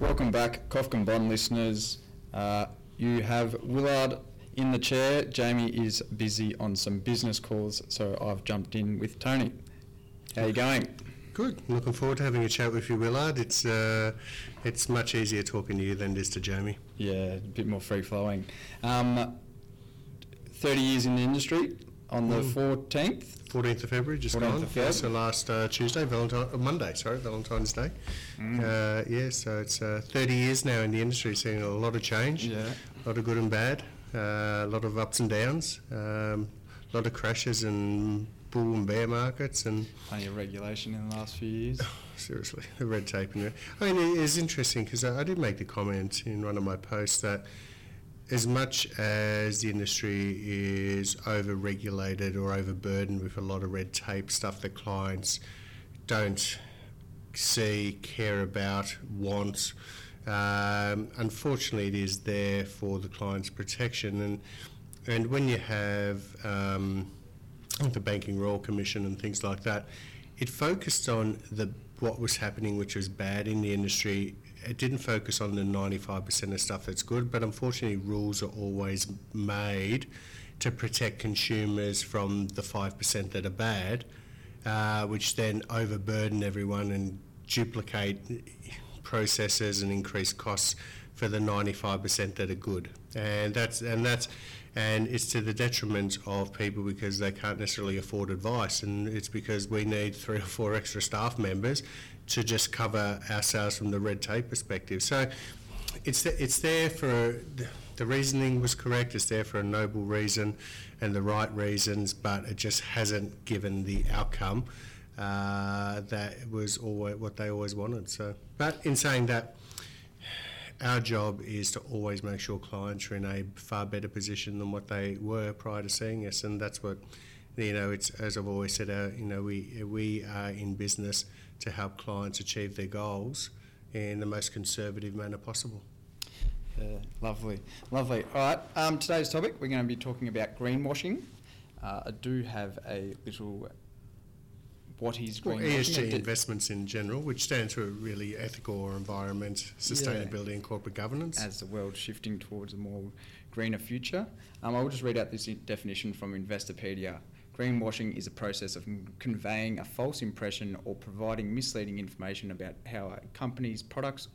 Welcome back, Kofkin Bond listeners. Uh, you have Willard in the chair. Jamie is busy on some business calls, so I've jumped in with Tony. How are you going? Good. Looking forward to having a chat with you, Willard. It's uh, it's much easier talking to you than it is to Jamie. Yeah, a bit more free flowing. Um, Thirty years in the industry on the Mm. fourteenth. 14th of February, just 14th gone. of Feb. Yeah, so last uh, Tuesday, Valentine, uh, Monday, sorry, Valentine's Day. Mm. Uh, yeah, so it's uh, 30 years now in the industry, seeing a lot of change, Yeah. a lot of good and bad, uh, a lot of ups and downs, um, a lot of crashes and bull and bear markets, and Plenty of regulation in the last few years. seriously, the red tape in it. I mean, it is interesting because I, I did make the comment in one of my posts that as much as the industry is over-regulated or overburdened with a lot of red tape stuff that clients don't see, care about, want, um, unfortunately, it is there for the client's protection. And and when you have um, the Banking Royal Commission and things like that, it focused on the what was happening, which was bad in the industry. It didn't focus on the 95% of stuff that's good, but unfortunately, rules are always made to protect consumers from the 5% that are bad, uh, which then overburden everyone and duplicate processes and increase costs for the 95% that are good. And that's and that's and it's to the detriment of people because they can't necessarily afford advice and it's because we need three or four extra staff members to just cover ourselves from the red tape perspective. So it's the, it's there for the reasoning was correct. It's there for a noble reason and the right reasons, but it just hasn't given the outcome uh, that was always what they always wanted. So, but in saying that, our job is to always make sure clients are in a far better position than what they were prior to seeing us, and that's what you know. It's as I've always said, uh, you know, we we are in business to help clients achieve their goals in the most conservative manner possible. Yeah, lovely, lovely. All right, um, today's topic we're going to be talking about greenwashing. Uh, I do have a little. What is greenwashing? I ESG investments in general, which stands for really ethical or environment, sustainability, and corporate governance. as the world's shifting towards a more greener future. Um, I will just read out this definition from Investopedia. Greenwashing is a process of conveying a false impression or providing misleading information about how a company's products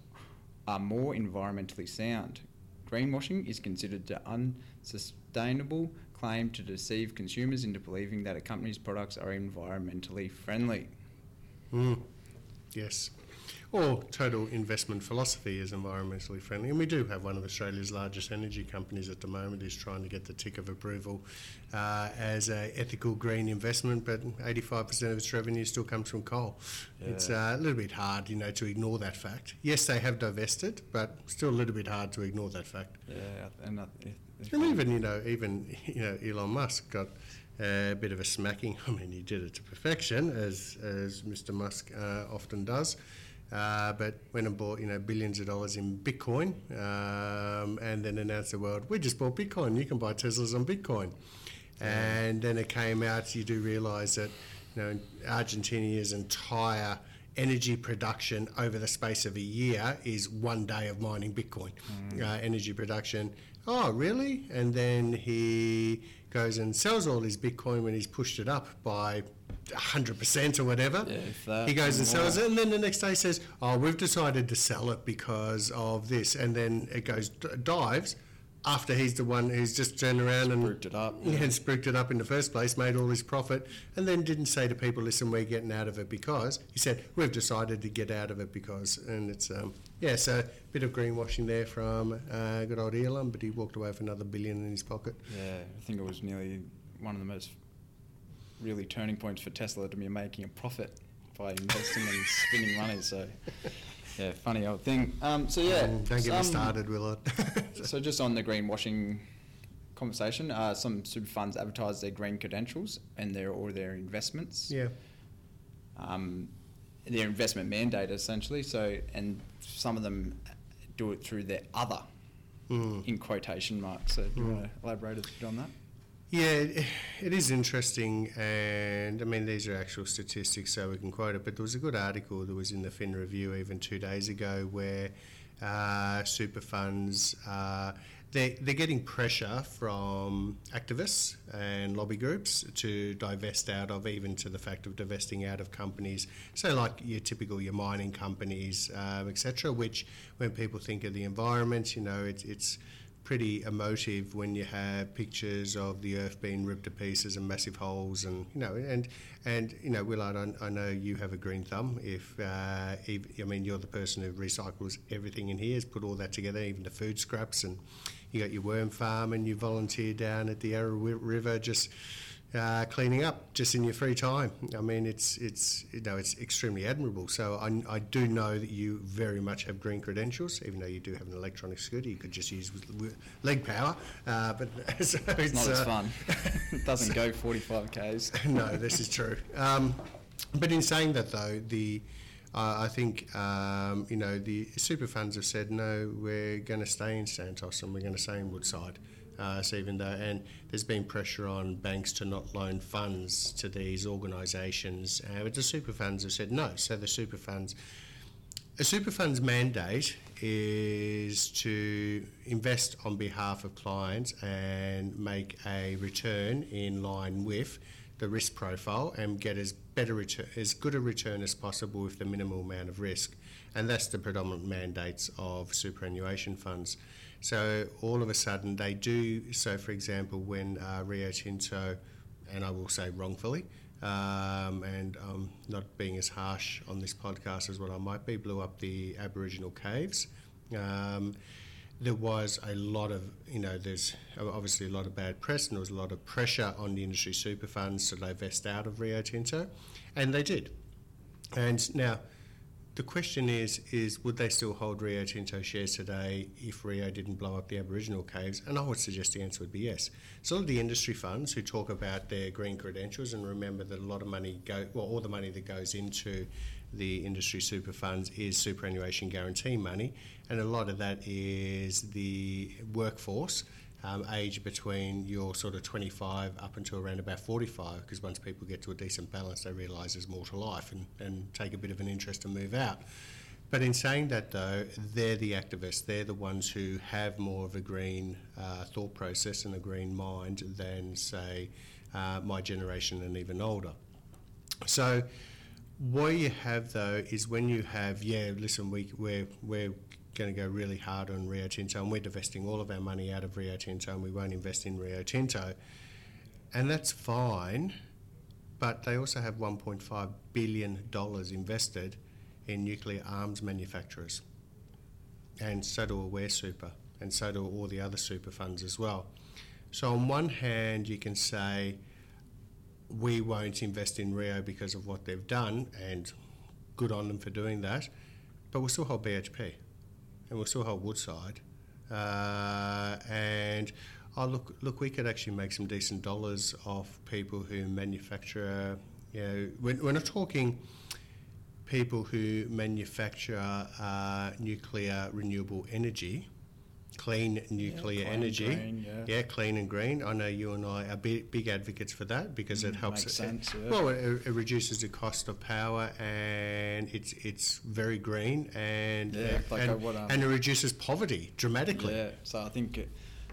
are more environmentally sound. Greenwashing is considered an unsustainable claim to deceive consumers into believing that a company's products are environmentally friendly. Mm. Yes. Or total investment philosophy is environmentally friendly. And we do have one of Australia's largest energy companies at the moment is trying to get the tick of approval uh, as a ethical green investment, but 85% of its revenue still comes from coal. It's uh, a little bit hard, you know, to ignore that fact. Yes, they have divested, but still a little bit hard to ignore that fact. Yeah, and I, And even, you know, even, you know, Elon Musk got a bit of a smacking. I mean, he did it to perfection, as, as Mr. Musk uh, often does. Uh, but went and bought, you know, billions of dollars in Bitcoin um, and then announced the world, we just bought Bitcoin. You can buy Teslas on Bitcoin. And then it came out, you do realise that, you know, Argentina's entire energy production over the space of a year is one day of mining Bitcoin uh, energy production. Oh, really? And then he goes and sells all his Bitcoin when he's pushed it up by 100% or whatever. Yeah, if that, he goes and sells it, and then the next day says, Oh, we've decided to sell it because of this. And then it goes dives after he's the one who's just turned around and Spruiked it up, Yeah, yeah. and spruiked it up in the first place, made all his profit, and then didn't say to people, "Listen, we're getting out of it because." He said, "We've decided to get out of it because," and it's um, yeah, so a bit of greenwashing there from uh, good old Elon, but he walked away with another billion in his pocket. Yeah, I think it was nearly one of the most really turning points for Tesla to be making a profit by investing and spending money. So, yeah, funny old thing. Um, so yeah, Um, don't get me started, Willard. So just on the greenwashing conversation, uh, some super funds advertise their green credentials and their or their investments. yeah, um, their investment mandate essentially. So, and some of them do it through their other Mm. in quotation marks. So, do you Mm. want to elaborate a bit on that? Yeah, it, it is interesting, and I mean these are actual statistics, so we can quote it. But there was a good article that was in the Fin Review even two days ago, where uh, super funds. Uh, they, they're getting pressure from activists and lobby groups to divest out of, even to the fact of divesting out of companies, so like your typical your mining companies, um, etc. Which, when people think of the environment, you know, it's it's pretty emotive when you have pictures of the earth being ripped to pieces and massive holes and you know and and you know Willard I, I know you have a green thumb. If, uh, if, I mean you're the person who recycles everything in here has put all that together even the food scraps and you got your worm farm and you volunteer down at the Yarra River just uh, cleaning up just in your free time. I mean, it's it's you know it's extremely admirable. So I, I do know that you very much have green credentials, even though you do have an electronic scooter. You could just use leg power, uh, but so it's, it's, not uh, as fun. it doesn't go 45 k's. no, this is true. Um, but in saying that, though, the uh, I think um, you know the super funds have said no, we're going to stay in Santos and we're going to stay in Woodside. Uh, even though, and there's been pressure on banks to not loan funds to these organisations, uh, but the super funds have said no. So the super funds, a super fund's mandate is to invest on behalf of clients and make a return in line with the risk profile and get as better return, as good a return as possible with the minimal amount of risk, and that's the predominant mandates of superannuation funds. So all of a sudden they do. So for example, when uh, Rio Tinto, and I will say wrongfully, um, and um, not being as harsh on this podcast as what I might be, blew up the Aboriginal caves. Um, there was a lot of, you know, there's obviously a lot of bad press and there was a lot of pressure on the industry super funds to divest out of Rio Tinto, and they did. And now, the question is, is would they still hold Rio Tinto shares today if Rio didn't blow up the Aboriginal caves? And I would suggest the answer would be yes. So of the industry funds who talk about their green credentials and remember that a lot of money go, well, all the money that goes into the industry super funds is superannuation guarantee money, and a lot of that is the workforce um, age between your sort of 25 up until around about 45 because once people get to a decent balance they realise there's more to life and, and take a bit of an interest and move out. But in saying that though, they're the activists, they're the ones who have more of a green uh, thought process and a green mind than say uh, my generation and even older. So what you have though is when you have, yeah, listen, we, we're, we're going to go really hard on Rio Tinto, and we're divesting all of our money out of Rio Tinto, and we won't invest in Rio Tinto, and that's fine. But they also have 1.5 billion dollars invested in nuclear arms manufacturers, and so do Aware Super, and so do all the other super funds as well. So on one hand, you can say we won't invest in Rio because of what they've done, and good on them for doing that, but we'll still hold BHP and we'll still hold Woodside. Uh, and oh, look, look, we could actually make some decent dollars off people who manufacture. You know, we're, we're not talking people who manufacture uh, nuclear renewable energy clean nuclear yeah, clean energy. Green, yeah. yeah. clean and green. I know you and I are big, big advocates for that because mm, it helps. It, sense, yeah. Well, it, it, reduces the cost of power and it's it's very green and yeah, like and, what, um, and, it reduces poverty dramatically. Yeah. So I think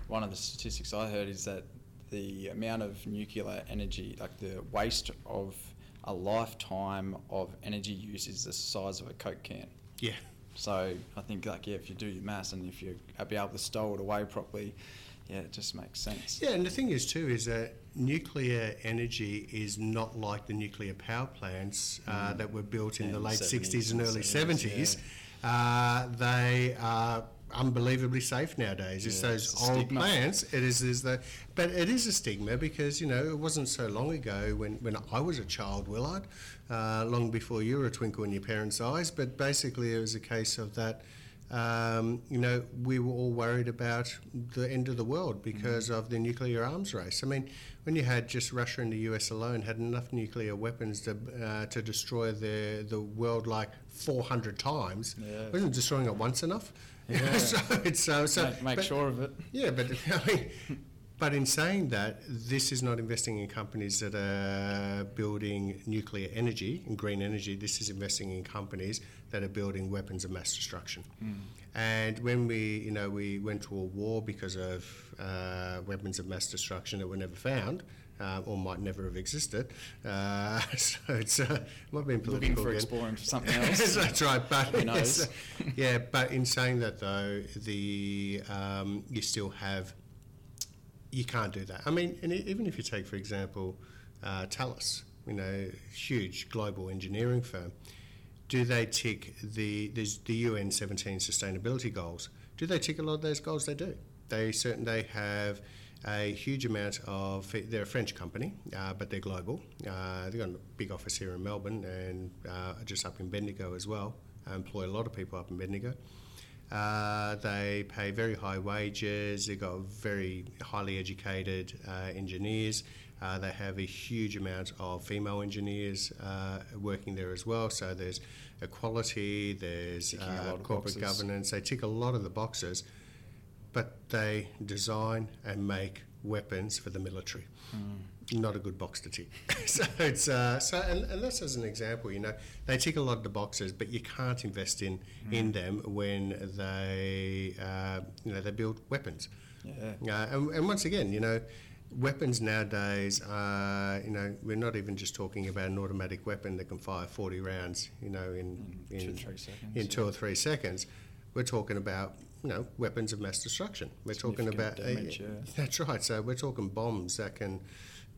one of the statistics I heard is that the amount of nuclear energy, like the waste of a lifetime of energy use, is the size of a Coke can. Yeah. So I think like yeah, if you do your maths and if you be able to stow it away properly, yeah, it just makes sense. Yeah, and the thing is too is that nuclear energy is not like the nuclear power plants uh, mm. that were built in yeah, the late 60s and early 70s. Yeah. Uh, they are unbelievably safe nowadays. It's those it's old plants. It is, is the, but it is a stigma because you know it wasn't so long ago when, when I was a child, Willard, uh, long before you were a twinkle in your parents' eyes. But basically, it was a case of that. Um, you know, we were all worried about the end of the world because mm. of the nuclear arms race. I mean, when you had just Russia and the US alone had enough nuclear weapons to uh, to destroy the the world like 400 times, yeah. wasn't destroying it once enough? Yeah. so it's uh, so make, make but, sure of it. Yeah, but I mean but in saying that, this is not investing in companies that are building nuclear energy and green energy. This is investing in companies that are building weapons of mass destruction. Mm. And when we, you know, we went to a war because of uh, weapons of mass destruction that were never found, uh, or might never have existed. Uh, so it's uh, might be political Looking for again. exploring for something else. That's right, but Who knows? yeah, but in saying that though, the um, you still have you can't do that. I mean, and even if you take, for example, uh, Thales, you know, huge global engineering firm, do they tick the the UN 17 sustainability goals? Do they tick a lot of those goals? They do. They certainly they have a huge amount of. They're a French company, uh, but they're global. Uh, they've got a big office here in Melbourne and uh, just up in Bendigo as well. I employ a lot of people up in Bendigo. Uh, they pay very high wages. They've got very highly educated uh, engineers. Uh, they have a huge amount of female engineers uh, working there as well. So there's equality, there's corporate boxes. governance. They tick a lot of the boxes, but they design and make weapons for the military not a good box to tick. so it's uh, so, and, and that's as an example. You know, they tick a lot of the boxes, but you can't invest in in them when they uh, you know they build weapons. Yeah. Uh, and, and once again, you know, weapons nowadays, uh, you know, we're not even just talking about an automatic weapon that can fire 40 rounds, you know, in, In two, in, three seconds, in two or three seconds. We're talking about, you know, weapons of mass destruction. We're talking about, uh, yeah. that's right. So we're talking bombs that can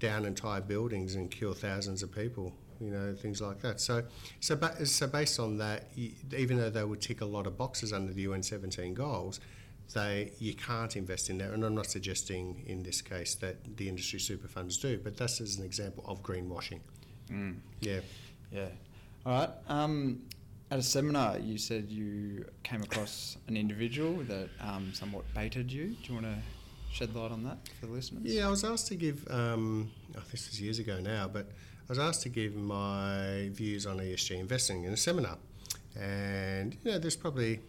down entire buildings and kill thousands of people. You know things like that. So, so, ba- so based on that, even though they would tick a lot of boxes under the UN 17 goals, they you can't invest in that. And I'm not suggesting in this case that the industry super funds do, but that's as an example of greenwashing. Mm. Yeah. Yeah. All right. Um, at a seminar, you said you came across an individual that um, somewhat baited you. Do you want to shed light on that for the listeners? Yeah, I was asked to give. Um, oh, this was years ago now, but I was asked to give my views on ESG investing in a seminar, and you know, there's probably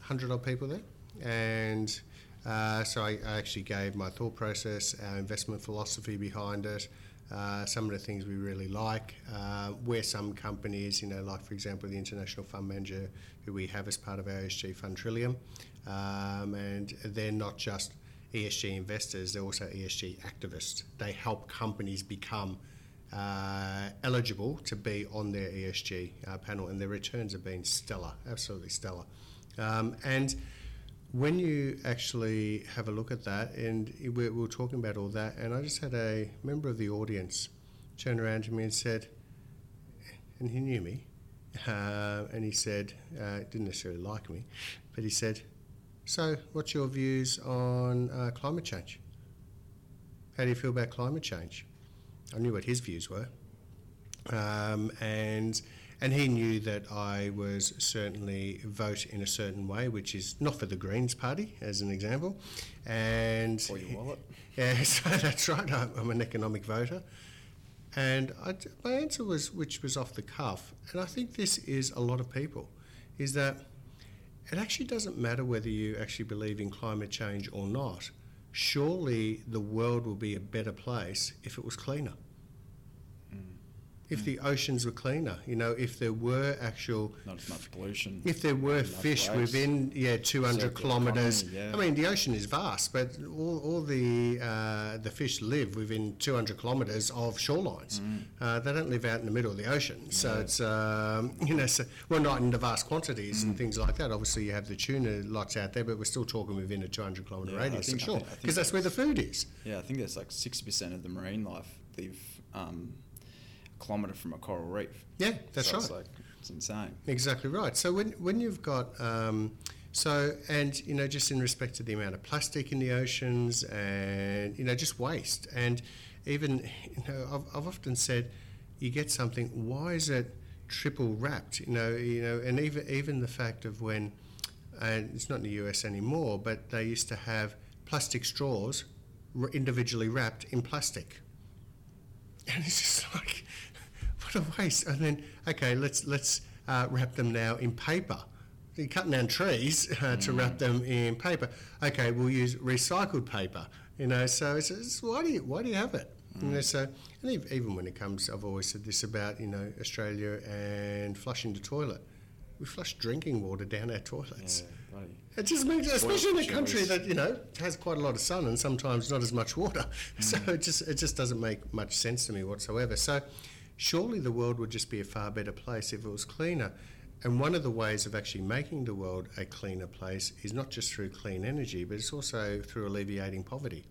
hundred odd people there, and uh, so I, I actually gave my thought process, our investment philosophy behind it. Uh, some of the things we really like, uh, where some companies, you know, like for example the International Fund Manager, who we have as part of our ESG fund Trillium, um, and they're not just ESG investors, they're also ESG activists. They help companies become uh, eligible to be on their ESG uh, panel, and their returns have been stellar, absolutely stellar. Um, and when you actually have a look at that, and we we were talking about all that, and I just had a member of the audience turn around to me and said, and he knew me, uh, and he said, uh, didn't necessarily like me, but he said, so what's your views on uh, climate change? How do you feel about climate change? I knew what his views were, um, and and he knew that I was certainly vote in a certain way, which is not for the Greens Party, as an example, and Or your wallet. yeah, so that's right. I'm, I'm an economic voter. And I, my answer was, which was off the cuff, and I think this is a lot of people, is that it actually doesn't matter whether you actually believe in climate change or not. Surely the world will be a better place if it was cleaner. If the oceans were cleaner, you know, if there were actual Not as much pollution. if there were fish within yeah 200 kilometres, economy, yeah. I mean the ocean is vast, but all, all the uh, the fish live within 200 kilometres of shorelines. Uh, they don't live out in the middle of the ocean, so Mm. It's um, you know so, well not in the vast quantities Mm. and things like that. Obviously you have the tuna lots out there, but we're still talking within a 200 kilometre Yeah, radius think- for sure, think- I think because that's where the food is. Yeah, I think there's like 60% of the marine life live um, kilometre from a coral reef. Yeah, that's so right. It's, like, it's insane. Exactly right. So when when you've got um, so and you know just in respect to the amount of plastic in the oceans and you know just waste and even you know I've, I've often said you get something why is it triple wrapped you know you know and even even the fact of when and it's not in the US anymore but they used to have plastic straws individually wrapped in plastic and it's just like what a waste and then okay let's let's uh, wrap them now in paper you're cutting down trees uh, to wrap them in paper okay we'll use recycled paper You know, so it's, it's why do you why do you have it? You know, so and ev- even when it comes, I've always said this about you know Australia and flushing the toilet. We flush drinking water down our toilets. bloody. It just makes, especially in a country that you know has quite a lot of sun and sometimes not as much water. So it just it just doesn't make much sense to me whatsoever. So surely the world would just be a far better place if it was cleaner. And one of the ways of actually making the world a cleaner place is not just through clean energy, but it's also through alleviating poverty.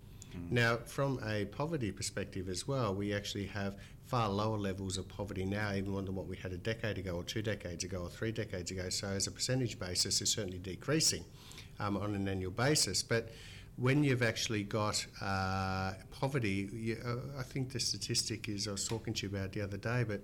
Now, from a poverty perspective as well, we actually have far lower levels of poverty now, even than what we had a decade ago, or two decades ago, or three decades ago. So, as a percentage basis, it's certainly decreasing um, on an annual basis. But when you've actually got uh, poverty, you, uh, I think the statistic is I was talking to you about the other day, but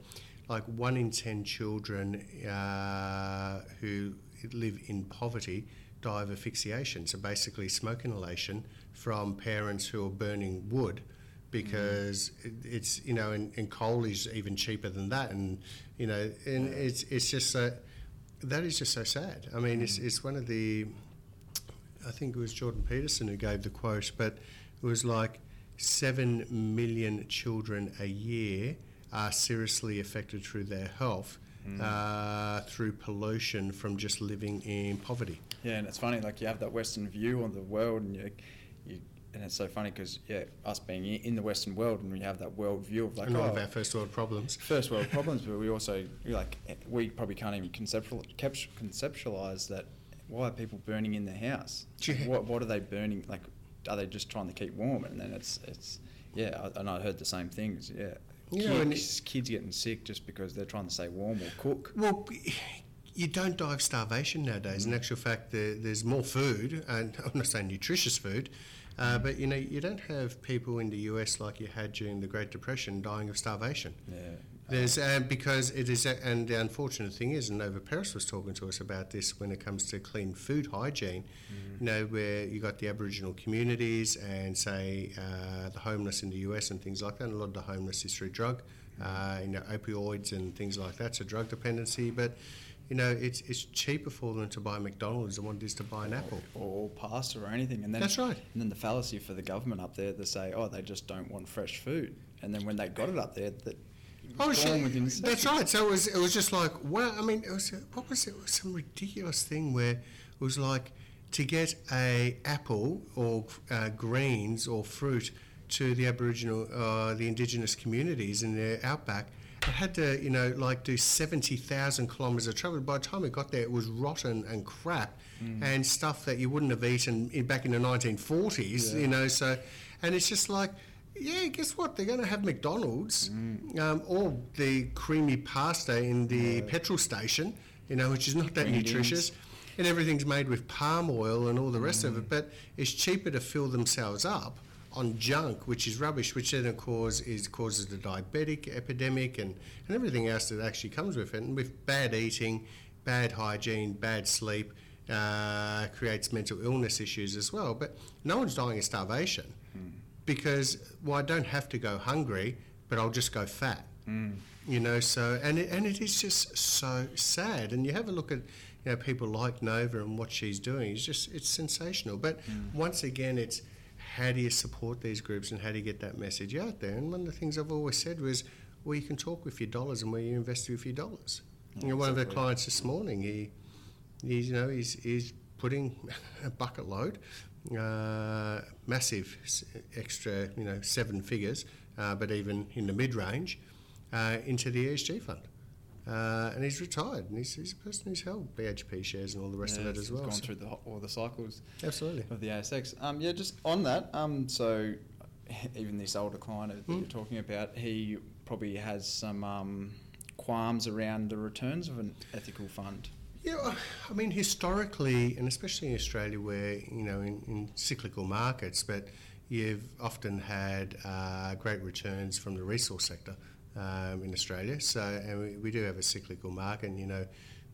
like one in ten children uh, who live in poverty die of asphyxiation, so basically smoke inhalation from parents who are burning wood because it, it's you know and, and coal is even cheaper than that and you know and it's it's just that that is just so sad. I mean it's it's one of the I think it was Jordan Peterson who gave the quote, but it was like seven million children a year are seriously affected through their health uh, through pollution from just living in poverty. Yeah, and it's funny, like you have that Western view on the world, and you, you and it's so funny because yeah, us being in the Western world, and we have that world view of like a lot oh, of our first world problems. first world problems, but we also like we probably can't even conceptual, conceptualize that. Why are people burning in their house? Like, what what are they burning? Like, are they just trying to keep warm? And then it's it's yeah, I, and I heard the same things. Yeah, You know, and kids, kids getting sick just because they're trying to stay warm or cook. Well, you don't die of starvation nowadays. In actual fact, there, there's more food, and I'm not saying nutritious food, uh, but you know, you don't have people in the US like you had during the Great Depression dying of starvation. Yeah, There's because it is, a, and the unfortunate thing is, and Nova Peris was talking to us about this when it comes to clean food hygiene. You know, where you got the Aboriginal communities and say uh, the homeless in the US and things like that. And a lot of the homeless is through drug, uh, you know, opioids and things like that. So drug dependency, but. You know, it's, it's cheaper for them to buy McDonald's than what it is to buy an apple. or, or pasta or anything. And then That's right. And then the fallacy for the government up there, they say, oh, they just don't want fresh food. And then when they got it up there, that Oh, shit. That's right. So it was, it was just like, well, I mean, it was, what was it? It was some ridiculous thing where it was like to get a apple or uh, greens or fruit to the Aboriginal, uh, the Indigenous communities in the outback. It had to, you know, like do 70,000 kilometres of travel. By the time it got there, it was rotten and crap and stuff that you wouldn't have eaten in, back in the 1940s, you know. So, and it's just like, yeah, guess what? They're going to have McDonald's um, or the creamy pasta in the petrol station, you know, which is not that nutritious. And everything's made with palm oil and all the rest of it. But it's cheaper to fill themselves up on junk, which is rubbish, which then of course is causes the diabetic epidemic and, and everything else that actually comes with it. And with bad eating, bad hygiene, bad sleep, uh, creates mental illness issues as well. But no one's dying of starvation because well, I don't have to go hungry, but I'll just go fat. Mm. You know, so and it, and it is just so sad. And you have a look at you know people like Nova and what she's doing. It's just it's sensational. But mm. once again, it's how do you support these groups and how do you get that message out there? And one of the things I've always said was, well, you can talk with your dollars and where you invest with your dollars. you know, one of our clients this morning, he, he's you know he's he's putting a bucket load, uh, massive extra you know seven figures, uh, but even in the mid range, uh, into the ESG fund. Uh, and he's retired, and he's, he's a person who's held BHP shares and all the rest yeah, of it as well. He's gone so- through the, all the cycles absolutely. of the ASX. Um, yeah, just on that. Um, so even this older client that Hmm. you're talking about, he probably has some um, qualms around the returns of an ethical fund. Yeah, I mean, historically, and especially in Australia, where you know, in, in cyclical markets, but you've often had uh, great returns from the resource sector um, in Australia. So, and we, we do have a cyclical market, and you know,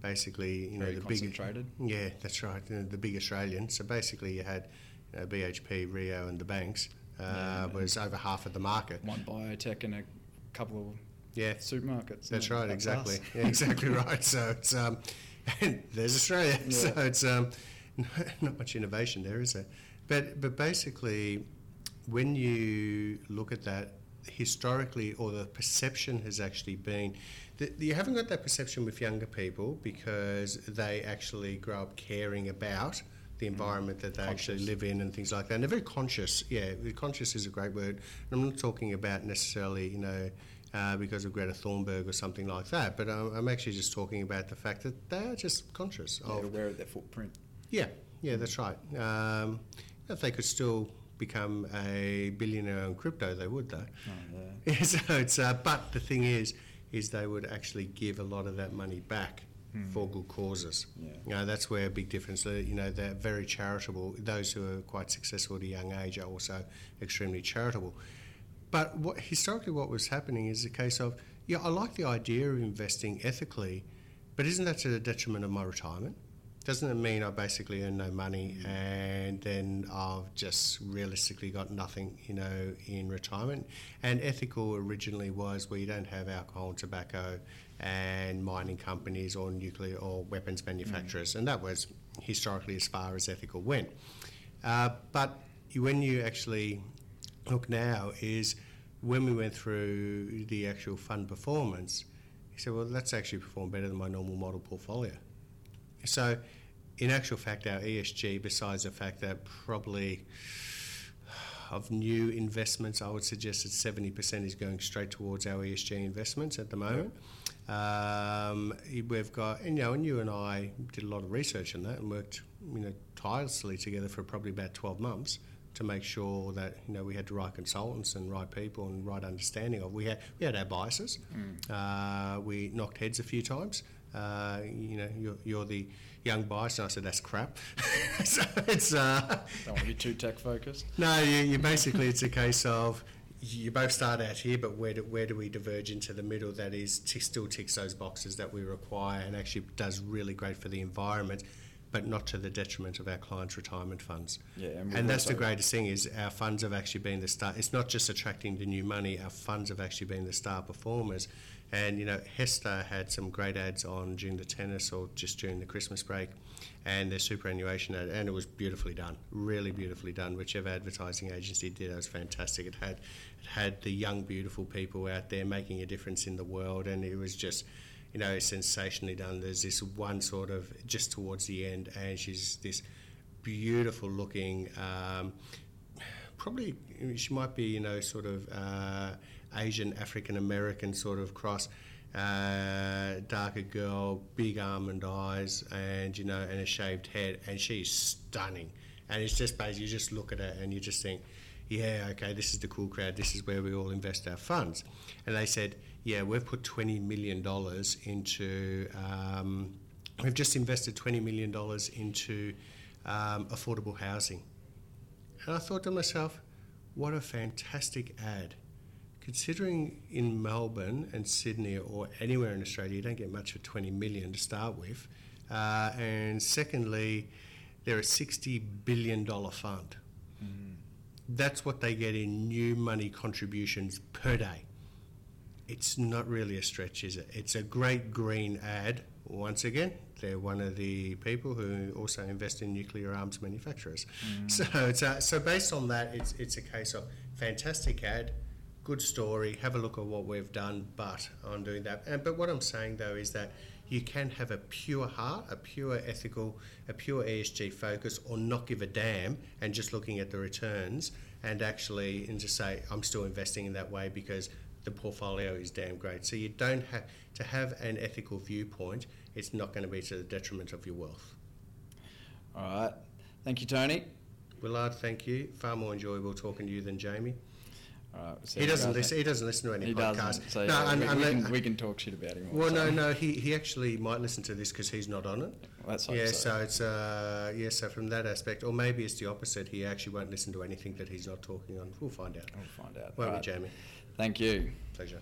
basically, you know, Very the big, concentrated. yeah, that's right, you know, the big Australian. So basically, you had you know, BHP, Rio, and the banks uh, Yeah, was over half of the market. One biotech and a couple of Yeah, supermarkets. That's right, exactly. Yeah, exactly right. So it's um, and there's Australia. So it's um, not much innovation there, is there? But but basically, when you look at that, historically, or the perception has actually been that you haven't got that perception with younger people because they actually grow up caring about the environment that they Conscious. actually live in and things like that. And they're very conscious. Yeah, conscious is a great word. And I'm not talking about necessarily, you know, uh, because of Greta Thunberg or something like that, but I'm, I'm actually just talking about the fact that they are just conscious They're of aware of their footprint. yeah, yeah, that's right. Um, if they could still become a billionaire on crypto, they would, though. Oh, Yeah, so it's, uh, but the thing is, is they would actually give a lot of that money back for good causes. Yeah. You know, that's where a big difference. uh, You know, they're very charitable. Those who are quite successful at a young age are also extremely charitable. But what historically, what was happening is a case of, yeah, I like the idea of investing ethically, but isn't that to the detriment of my retirement? Doesn't it mean I basically earn no money and then I've just realistically got nothing, you know, in retirement? And ethical originally was where you don't have alcohol and tobacco and mining companies or nuclear or weapons manufacturers, and that was historically as far as ethical went. Uh, but when you actually look now, is when we went through the actual fund performance, he said, well, that's actually performed better than my normal model portfolio. So, in actual fact, our ESG, besides the fact that probably of new investments, I would suggest that 70% is going straight towards our ESG investments at the moment. Um, we've got, and, you know, and you and I did a lot of research on that and worked, you know, tirelessly together for probably about 12 months to make sure that you know we had the right consultants and right people and right understanding of. We had we had our biases. Uh, we knocked heads a few times. Uh, you know, you're, you're the young bias, and I said that's crap. so it's uh, Don't want to be too tech focused. no, you, you basically it's a case of you both start out here, but where do, where do we diverge into the middle that is t- still ticks those boxes that we require and actually does really great for the environment, but not to the detriment of our clients' retirement funds. Yeah, and And that's the greatest thing is our funds have actually been the star. It's not just attracting the new money. Our funds have actually been the star performers. And you know, HESTA had some great ads on during the tennis or just during the Christmas break, and their superannuation ad, and it was beautifully done, really beautifully done. Whichever advertising agency did, it was fantastic. It had it had the young, beautiful people out there making a difference in the world, and it was just you know, sensationally done. There's this one sort of just towards the end, and she's this beautiful looking, um, probably she might be, you know, sort of uh, Asian African American sort of cross. Uh, darker girl, big almond eyes, and you know, and a shaved head, and she's stunning. And it's just basically you just look at her and you just think, yeah, okay, this is the cool crowd. This is where we all invest our funds. And they said, yeah, we've put twenty million dollars into. Um, we've just invested twenty million dollars into um, affordable housing. And I thought to myself, what a fantastic ad. Considering in Melbourne and Sydney or anywhere in Australia, you don't get much for 20 million to start with. Uh, and secondly, they're a $60 billion fund. That's what they get in new money contributions per day. It's not really a stretch, is it? It's a great green ad. Once again, they're one of the people who also invest in nuclear arms manufacturers. Mm. So it's a, so based on that, it's it's a case of fantastic ad, good story. Have a look at what we've done, but on doing that. And but what I'm saying though is that you can have a pure heart, a pure ethical, a pure ESG focus, or not give a damn and just looking at the returns and actually and just say I'm still investing in that way because the portfolio is damn great. So you don't have to have an ethical viewpoint. It's not going to be to the detriment of your wealth. All right. Thank you, Tony. Willard, thank you. Far more enjoyable talking to you than Jamie. Right. we'll He doesn't listen. He doesn't listen to any He podcasts. So no, yeah, we, we, can, we can talk shit about him. well, also. no, no. He, he actually might listen to this because he's not on it. Let's hope Yeah, so. so it's uh, yeah. So from that aspect, or maybe it's the opposite. He actually won't listen to anything that he's not talking on. We'll find out. We'll find out. Won't All we. Jamie? Thank you. Pleasure.